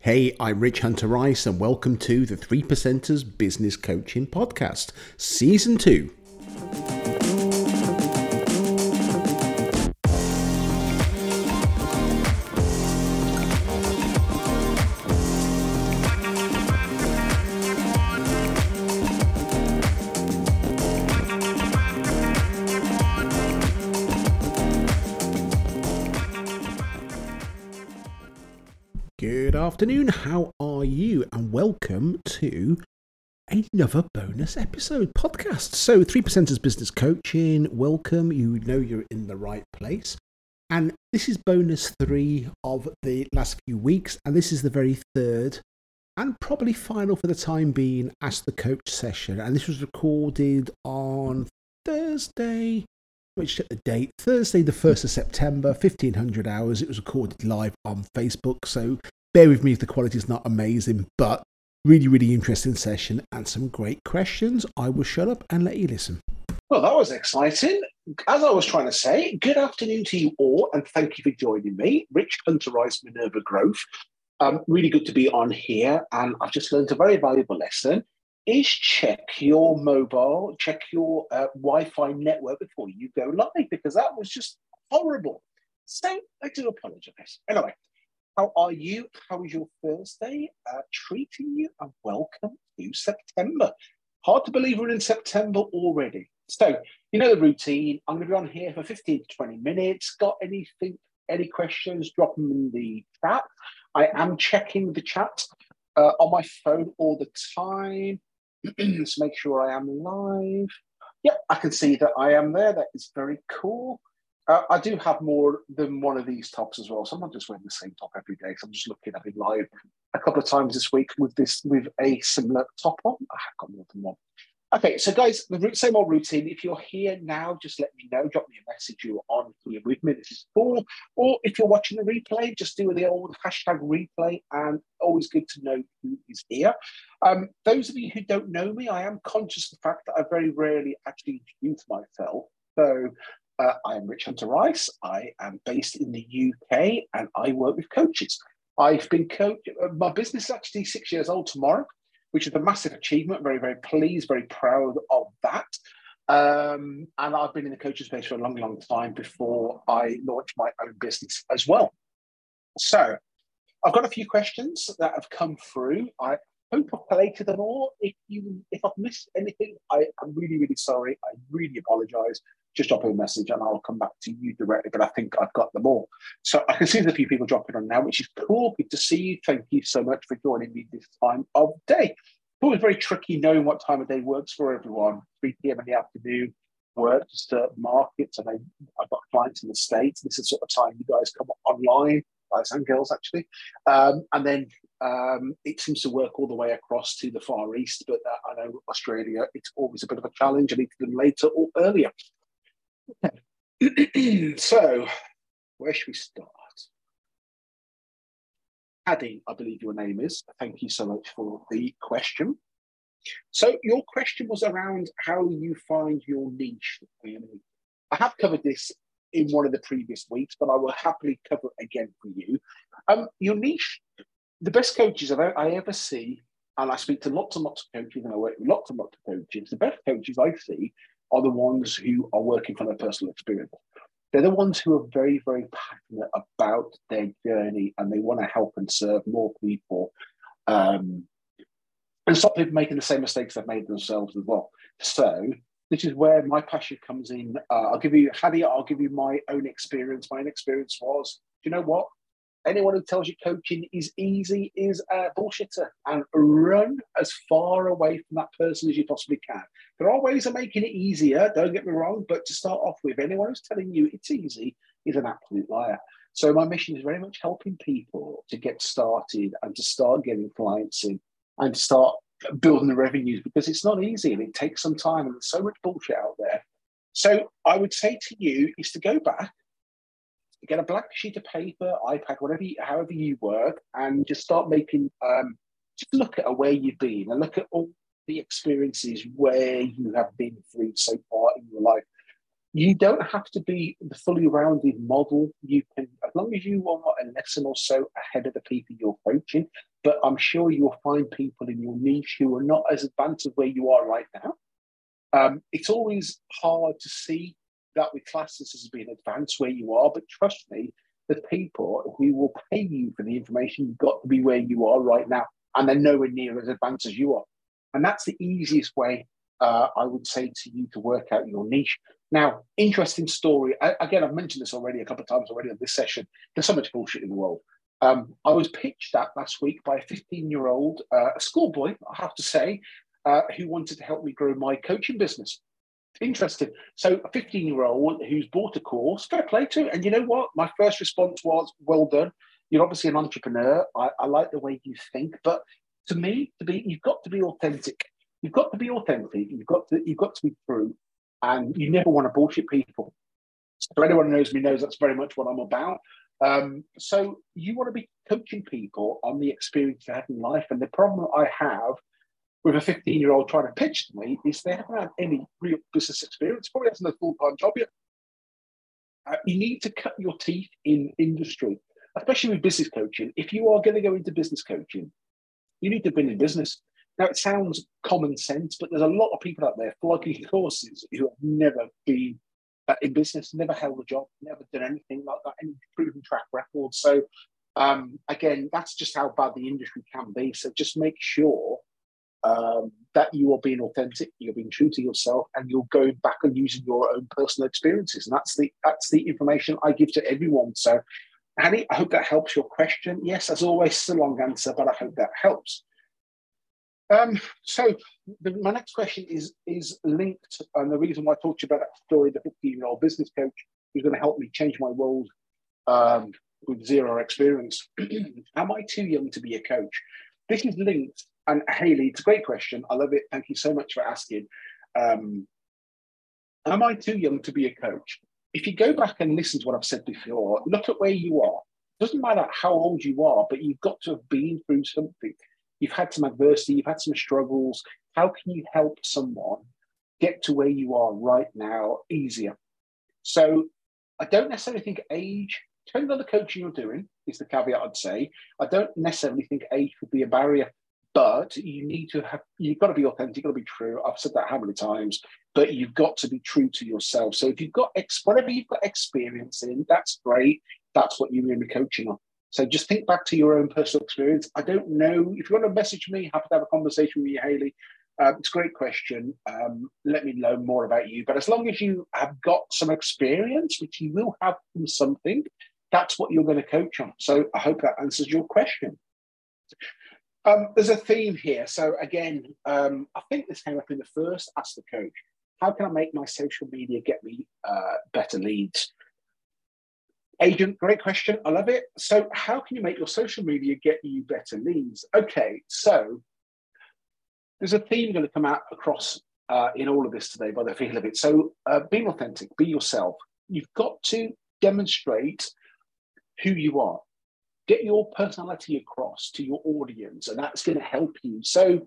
Hey, I'm Rich Hunter Rice, and welcome to the Three Percenters Business Coaching Podcast, Season 2. Afternoon, how are you? And welcome to another bonus episode podcast. So, 3 Percenters Business Coaching, welcome. You know you're in the right place. And this is bonus three of the last few weeks, and this is the very third and probably final for the time being Ask the Coach session. And this was recorded on Thursday. which check the date. Thursday, the 1st of September, 1500 hours. It was recorded live on Facebook. So bear with me if the quality is not amazing, but really, really interesting session and some great questions. I will shut up and let you listen. Well, that was exciting. As I was trying to say, good afternoon to you all, and thank you for joining me. Rich Hunter Rice, Minerva Growth. Um, really good to be on here, and I've just learned a very valuable lesson. Is check your mobile, check your uh, Wi-Fi network before you go live, because that was just horrible. So I do apologise. Anyway, how are you? How is your Thursday uh, treating you? And welcome to September. Hard to believe we're in September already. So, you know the routine. I'm going to be on here for 15 to 20 minutes. Got anything, any questions, drop them in the chat. I am checking the chat uh, on my phone all the time. Let's make sure I am live. Yep, I can see that I am there. That is very cool. Uh, I do have more than one of these tops as well, so I'm not just wearing the same top every day. So I'm just looking at it live a couple of times this week with this with a similar top on. I have got more than one. Okay, so guys, the same old routine. If you're here now, just let me know. Drop me a message. You're on here with me. This is cool. Or if you're watching the replay, just do the old hashtag replay. And always good to know who is here. Um, those of you who don't know me, I am conscious of the fact that I very rarely actually introduce myself. So uh, I am Rich Hunter Rice. I am based in the UK and I work with coaches. I've been coach. Uh, my business is actually six years old tomorrow, which is a massive achievement. Very, very pleased, very proud of that. Um, and I've been in the coaching space for a long, long time before I launched my own business as well. So I've got a few questions that have come through. I hope I've collated them all. If you if I've missed anything, I, am really, really sorry. I really apologize just drop a message and I'll come back to you directly. But I think I've got them all. So I can see there's a few people dropping on now, which is cool. Good to see you. Thank you so much for joining me this time of day. It's always very tricky knowing what time of day works for everyone. 3 p.m. in the afternoon works certain markets. And I, I've got clients in the States. This is sort of time you guys come online, guys and girls actually. Um, and then um, it seems to work all the way across to the Far East. But uh, I know Australia, it's always a bit of a challenge. I need to do them later or earlier. so, where should we start? Paddy, I believe your name is. Thank you so much for the question. So, your question was around how you find your niche. I have covered this in one of the previous weeks, but I will happily cover it again for you. Um, your niche, the best coaches I, I ever see, and I speak to lots and lots of coaches, and I work with lots and lots of coaches. The best coaches I see are the ones who are working from their personal experience. They're the ones who are very, very passionate about their journey and they want to help and serve more people um, and stop people making the same mistakes they've made themselves as well. So, this is where my passion comes in. Uh, I'll give you, Hadi, I'll give you my own experience. My own experience was, you know what? Anyone who tells you coaching is easy is a bullshitter and run as far away from that person as you possibly can. There are ways of making it easier, don't get me wrong, but to start off with, anyone who's telling you it's easy is an absolute liar. So my mission is very much helping people to get started and to start getting clients in and to start building the revenues because it's not easy and it takes some time and there's so much bullshit out there. So I would say to you is to go back get a black sheet of paper, iPad, whatever, you, however you work, and just start making. Um, just look at where you've been and look at all the experiences where you have been through so far in your life. You don't have to be the fully rounded model. You can, as long as you are a lesson or so ahead of the people you're coaching, but I'm sure you'll find people in your niche who are not as advanced as where you are right now. Um, it's always hard to see that we class this as being advanced where you are, but trust me, the people who will pay you for the information you've got to be where you are right now, and they're nowhere near as advanced as you are. And that's the easiest way, uh, I would say, to you to work out your niche. Now, interesting story. I, again, I've mentioned this already a couple of times already on this session. There's so much bullshit in the world. Um, I was pitched that last week by a 15 year old, uh, a schoolboy, I have to say, uh, who wanted to help me grow my coaching business. Interesting. So, a 15 year old who's bought a course, fair play to. And you know what? My first response was, well done. You're obviously an entrepreneur. I, I like the way you think. But to me, to be, you've got to be authentic. You've got to be authentic. You've got to, you've got to be true. And you never want to bullshit people. So anyone who knows me knows that's very much what I'm about. Um, so you want to be coaching people on the experience they have in life. And the problem I have with a 15 year old trying to pitch to me is they haven't had any real business experience, probably hasn't a full time job yet. Uh, you need to cut your teeth in industry, especially with business coaching. If you are going to go into business coaching, you need to been in business. Now, it sounds common sense, but there's a lot of people out there flogging courses who have never been uh, in business, never held a job, never done anything like that, any proven track record. So, um, again, that's just how bad the industry can be. So, just make sure um, that you are being authentic, you're being true to yourself, and you're going back and using your own personal experiences. And that's the that's the information I give to everyone. So, Annie, I hope that helps your question. Yes, as always, it's a long answer, but I hope that helps. Um, so the, my next question is is linked, and the reason why I talked to you about that story, the 15 year old business coach who's going to help me change my world um, with zero experience. Am I too young to be a coach? This is linked, and Haley, it's a great question. I love it. Thank you so much for asking. Um, am I too young to be a coach? If you go back and listen to what I've said before, look at where you are. It doesn't matter how old you are, but you've got to have been through something you've had some adversity, you've had some struggles. How can you help someone get to where you are right now easier? So I don't necessarily think age, depending on the coaching you're doing, is the caveat I'd say. I don't necessarily think age would be a barrier, but you need to have, you've got to be authentic, you've got to be true. I've said that how many times, but you've got to be true to yourself. So if you've got, ex, whatever you've got experience in, that's great. That's what you're going to be coaching on. So just think back to your own personal experience. I don't know if you want to message me, happy to have a conversation with you, Haley. Um, it's a great question. Um, let me know more about you. But as long as you have got some experience, which you will have from something, that's what you're going to coach on. So I hope that answers your question. Um, there's a theme here. So again, um, I think this came up in the first Ask the Coach. How can I make my social media get me uh, better leads? Adrian, great question. I love it. So, how can you make your social media get you better leads? Okay, so there's a theme going to come out across uh, in all of this today by the feel of it. So, uh, being authentic, be yourself. You've got to demonstrate who you are, get your personality across to your audience, and that's going to help you. So,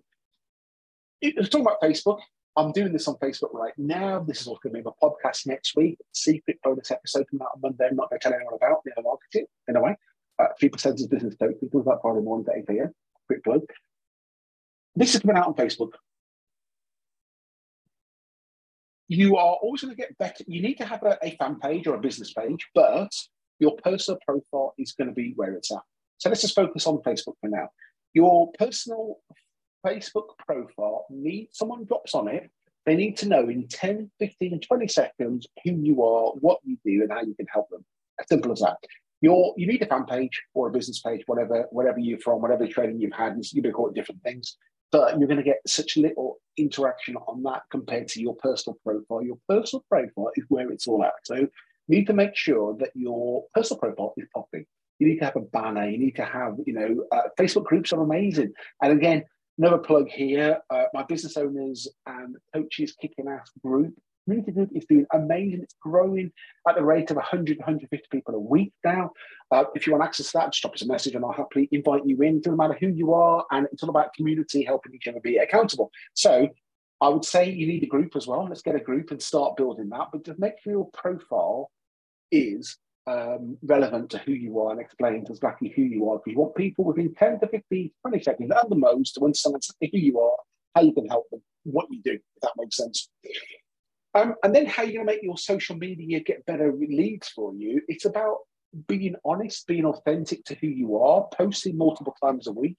let's talk about Facebook. I'm doing this on Facebook right now. This is what's going to be my podcast next week. Secret bonus episode coming out on Monday. I'm not going to tell anyone about. Never market it in a way. Uh, Three Percenters business. We talk about Friday morning to 8 a.m. Quick plug. This is coming out on Facebook. You are always going to get better. You need to have a, a fan page or a business page, but your personal profile is going to be where it's at. So let's just focus on Facebook for now. Your personal Facebook profile needs someone drops on it, they need to know in 10, 15, 20 seconds who you are, what you do, and how you can help them. As simple as that. You're, you need a fan page or a business page, whatever, whatever you're from, whatever training you've had, you can call it different things. But you're going to get such little interaction on that compared to your personal profile. Your personal profile is where it's all at. So need to make sure that your personal profile is popping. You need to have a banner. You need to have, you know, uh, Facebook groups are amazing. And again, Another plug here, uh, my business owners and coaches kicking ass group. Community group is doing amazing. It's growing at the rate of 100, 150 people a week now. Uh, if you want access to that, just drop us a message and I'll happily invite you in. It doesn't matter who you are, and it's all about community helping each other be accountable. So I would say you need a group as well. Let's get a group and start building that. But just make sure your profile is um, relevant to who you are and explains exactly who you are. Because you want people within 10 to 15, 20 seconds at the most to understand exactly who you are, how you can help them, what you do, if that makes sense. Um, and then how you're going to make your social media get better leads for you. It's about being honest, being authentic to who you are, posting multiple times a week.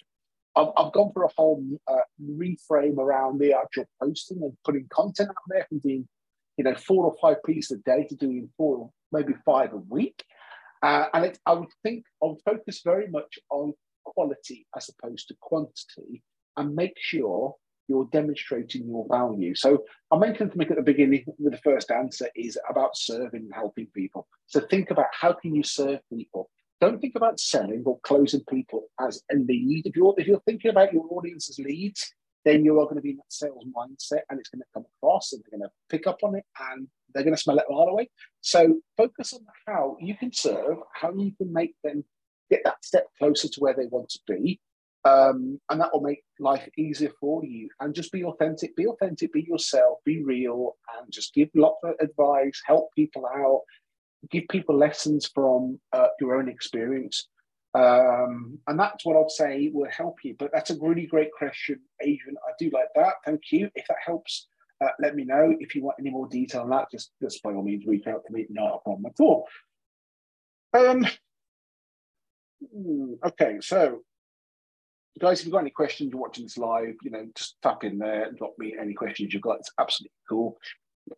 I've, I've gone for a whole uh, reframe around the actual posting and putting content out there from doing, you know, four or five pieces a day to doing four, maybe five a week. Uh, and it, I would think I would focus very much on quality as opposed to quantity and make sure you're demonstrating your value. So I mentioned something at the beginning with the first answer is about serving and helping people. So think about how can you serve people. Don't think about selling or closing people as a lead. If you're if you're thinking about your audience as leads, then you are going to be in that sales mindset and it's going to come across and they're going to pick up on it and they're going to smell it mile away. So focus on how you can serve, how you can make them get that step closer to where they want to be um, and that will make life easier for you. And just be authentic, be authentic, be yourself, be real, and just give lots of advice, help people out, give people lessons from uh, your own experience. Um, and that's what I'd say will help you. But that's a really great question, Adrian. I do like that. Thank you. If that helps, uh, let me know. If you want any more detail on that, just, just by all means reach out to me. Not a problem at all. Um, hmm, okay, so guys, if you've got any questions, you're watching this live, you know, just tap in there drop me any questions you've got. It's absolutely cool.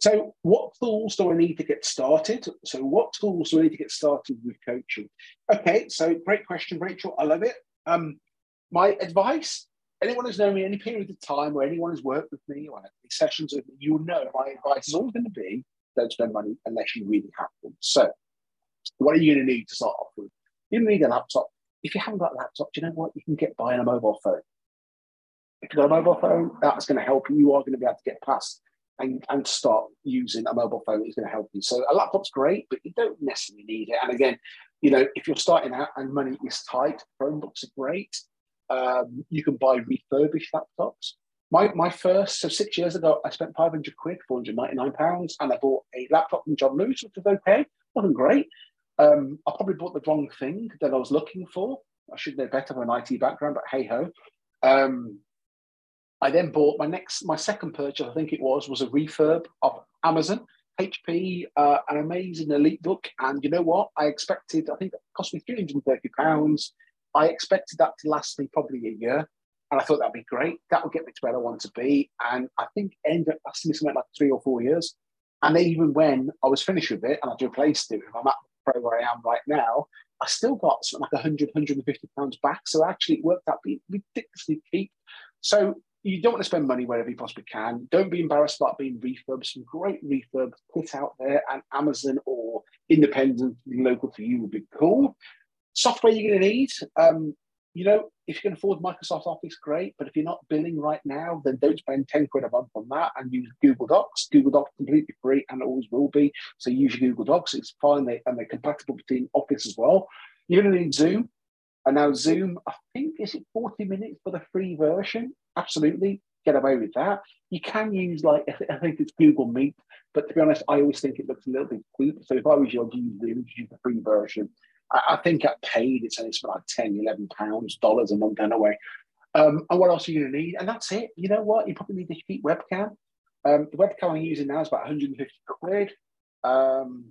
So, what tools do I need to get started? So, what tools do I need to get started with coaching? Okay, so great question, Rachel. I love it. Um, my advice anyone who's known me any period of time or anyone who's worked with me or had sessions with me, you'll know my advice is always going to be don't spend money unless you really have to. So, what are you going to need to start off with? You need a laptop if you haven't got a laptop, do you know what? You can get by on a mobile phone. If you've got a mobile phone, that's going to help you. You are going to be able to get past and, and start using a mobile phone is going to help you. So a laptop's great, but you don't necessarily need it. And again, you know, if you're starting out and money is tight, Chromebooks are great. Um, you can buy refurbished laptops. My, my first, so six years ago, I spent 500 quid, 499 pounds, and I bought a laptop from John Lewis, which was okay. wasn't great. Um, I probably bought the wrong thing that I was looking for. I should know better from an IT background, but hey ho. Um, I then bought my next, my second purchase, I think it was, was a refurb of Amazon HP, uh, an amazing EliteBook. And you know what? I expected, I think it cost me £330. I expected that to last me probably a year. And I thought that'd be great. That would get me to where I want to be. And I think it ended up lasting me something like three or four years. And even when I was finished with it and I'd replaced it with my pro where I am right now, I still got something like 100, 150 pounds back. So actually, it worked out ridiculously cheap. So you don't want to spend money wherever you possibly can. Don't be embarrassed about being refurbed. Some great refurb put out there, and Amazon or independent local to you would be cool. Software you're going to need. Um, you know, if you can afford Microsoft Office, great. But if you're not billing right now, then don't spend 10 quid a month on that and use Google Docs. Google Docs completely free and always will be. So use your Google Docs. It's fine. They, and they're compatible between Office as well. You're going to need Zoom. And now Zoom, I think, is it 40 minutes for the free version? Absolutely. Get away with that. You can use like, I think it's Google Meet. But to be honest, I always think it looks a little bit cheap. So if I was you, I'd use the free version. I, I think at paid, it's only like 10, 11 pounds, dollars a month anyway. Um, and what else are you going to need? And that's it. You know what? You probably need a cheap webcam. Um, the webcam I'm using now is about 150 quid. Um,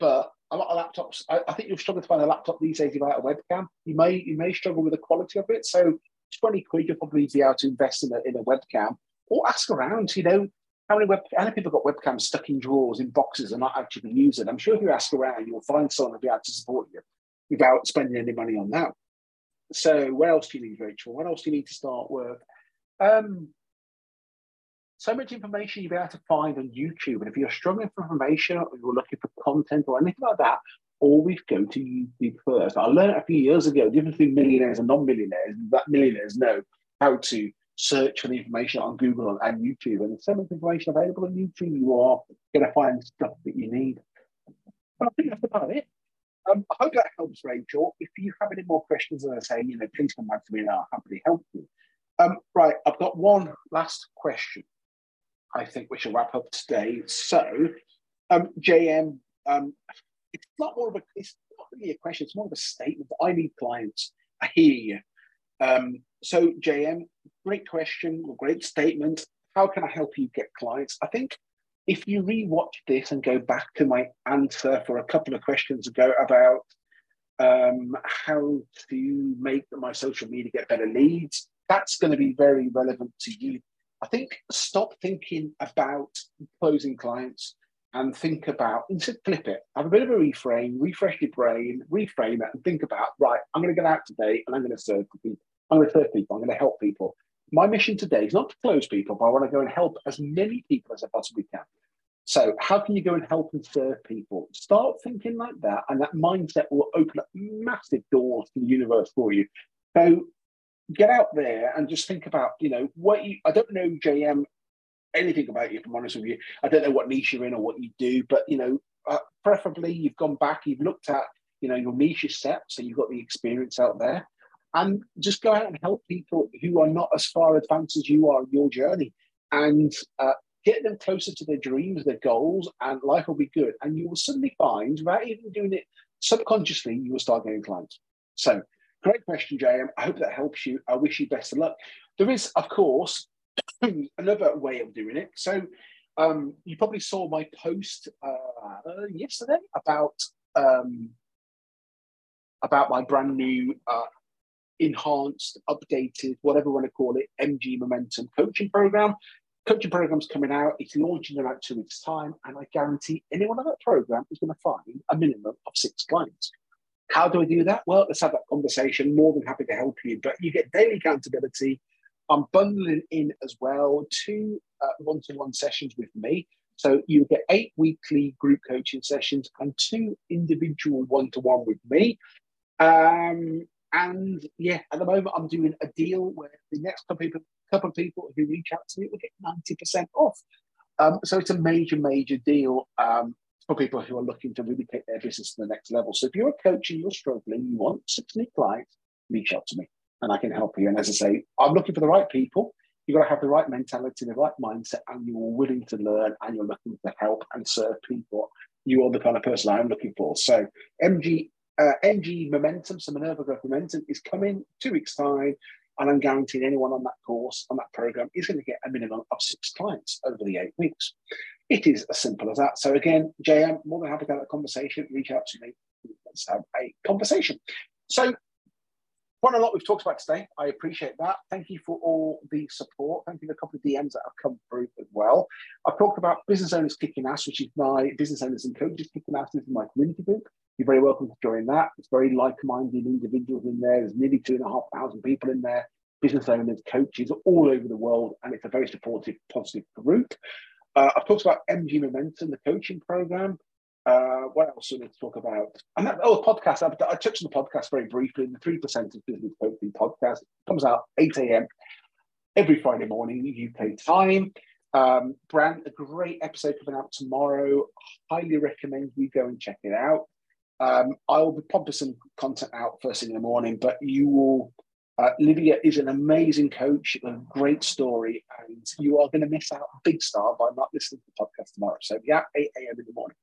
but a lot of laptops, I, I, think you'll struggle to find a laptop these days without a webcam. You may you may struggle with the quality of it. So 20 quid, you'll probably be able to invest in a, in a webcam or ask around. You know, how many web, how many people got webcams stuck in drawers in boxes and not actually it? I'm sure if you ask around, you'll find someone who'll be able to support you without spending any money on that. So, what else do you need, Rachel? What else do you need to start work? Um, so much information you'll be able to find on YouTube. And if you're struggling for information or you're looking for content or anything like that, always go to YouTube first. I learned a few years ago the difference between millionaires and non-millionaires. That millionaires know how to search for the information on Google and YouTube. And so much information available on YouTube, you are going to find stuff that you need. But I think that's about it. Um, I hope that helps, Rachel. If you have any more questions, as I say, you know, please come back to me and I'll happily help you. Um, right, I've got one last question. I think we should wrap up today. So, um, JM, um, it's not more of a, it's not really a question, it's more of a statement. I need clients. I hear you. Um, so, JM, great question, great statement. How can I help you get clients? I think if you rewatch this and go back to my answer for a couple of questions ago about um, how to make my social media get better leads, that's going to be very relevant to you. I think stop thinking about closing clients and think about, instead flip it, have a bit of a reframe, refresh your brain, reframe it, and think about, right, I'm going to get out today and I'm going to serve people. I'm going to serve people. I'm going to help people. My mission today is not to close people, but I want to go and help as many people as I possibly can. So, how can you go and help and serve people? Start thinking like that, and that mindset will open up massive doors to the universe for you. So, get out there and just think about, you know, what you, I don't know, JM, anything about you, if I'm honest with you. I don't know what niche you're in or what you do, but, you know, uh, preferably you've gone back, you've looked at, you know, your niche is set, so you've got the experience out there and just go out and help people who are not as far advanced as you are in your journey and uh, get them closer to their dreams, their goals, and life will be good. And you will suddenly find, without even doing it subconsciously, you will start getting clients. So, great question, JM. I hope that helps you. I wish you best of luck. There is, of course, another way of doing it. So, um, you probably saw my post uh, yesterday about um, about my brand new uh, enhanced, updated, whatever you want to call it, MG Momentum coaching program. Coaching program's coming out. It's launching in about two weeks' time, and I guarantee anyone on that program is going to find a minimum of six clients. How do I do that? Well, let's have that conversation. More than happy to help you. But you get daily accountability. I'm bundling in as well two uh, one-to-one sessions with me. So you get eight weekly group coaching sessions and two individual one-to-one with me. Um, and yeah, at the moment, I'm doing a deal where the next couple of people, couple of people who reach out to me will get 90% off. Um, so it's a major, major deal um, for people who are looking to really take their business to the next level. So if you're a coach and you're struggling, you want six new clients, reach out to me and I can help you. And as I say, I'm looking for the right people. You've got to have the right mentality, the right mindset, and you're willing to learn and you're looking to help and serve people. You are the kind of person I'm looking for. So MG uh, MG Momentum, so Minerva Growth Momentum, is coming two weeks' time. And I'm guaranteeing anyone on that course, on that program, is going to get a minimum of six clients over the eight weeks. It is as simple as that. So, again, JM, more than happy to have a conversation. Reach out to me. Let's have a conversation. So, quite a lot we've talked about today. I appreciate that. Thank you for all the support. Thank you for a couple of DMs that have come through as well. I've talked about business owners kicking ass, which is my business owners and coaches kicking ass. This is my community group you're very welcome to join that. It's very like-minded individuals in there. There's nearly two and a half thousand people in there, business owners, coaches all over the world, and it's a very supportive, positive group. Uh, I've talked about MG Momentum, the coaching program. Uh, what else do we need to talk about? And that, oh, podcast. I, I touched on the podcast very briefly. The Three Percenters Business Coaching podcast comes out 8 a.m. every Friday morning UK time. Um, Brand, a great episode coming out tomorrow. Highly recommend you go and check it out. Um, I will be pumping some content out first thing in the morning, but you will. Uh, Livia is an amazing coach, a great story, and you are going to miss out big star by not listening to the podcast tomorrow. So, yeah, 8 a.m. in the morning.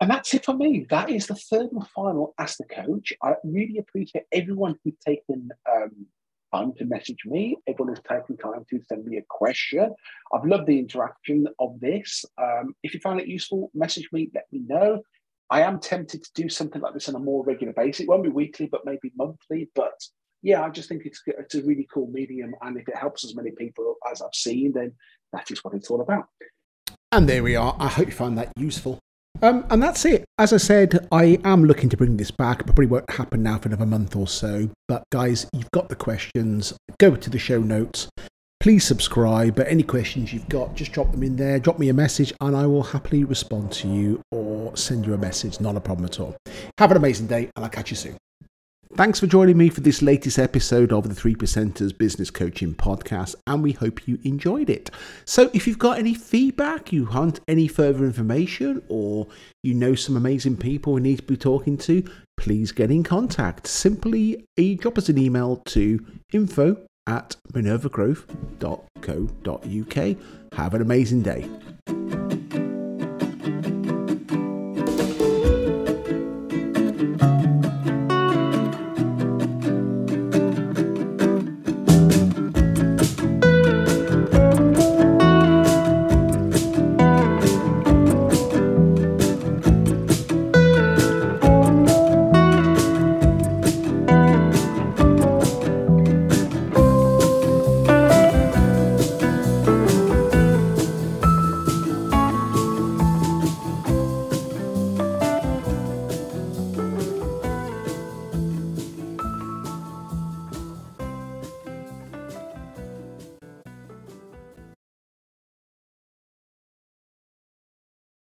And that's it for me. That is the third and final Ask the Coach. I really appreciate everyone who's taken um, time to message me, everyone who's taken time to send me a question. I've loved the interaction of this. Um, if you found it useful, message me, let me know. I am tempted to do something like this on a more regular basis. It won't be weekly, but maybe monthly. But yeah, I just think it's it's a really cool medium, and if it helps as many people as I've seen, then that is what it's all about. And there we are. I hope you found that useful. Um, and that's it. As I said, I am looking to bring this back. It probably won't happen now for another month or so. But guys, you've got the questions. Go to the show notes. Please subscribe. But any questions you've got, just drop them in there. Drop me a message, and I will happily respond to you or send you a message. Not a problem at all. Have an amazing day, and I'll catch you soon. Thanks for joining me for this latest episode of the Three Percenters Business Coaching Podcast, and we hope you enjoyed it. So, if you've got any feedback, you want any further information, or you know some amazing people we need to be talking to, please get in contact. Simply drop us an email to info at minervagrowth.co.uk. Have an amazing day.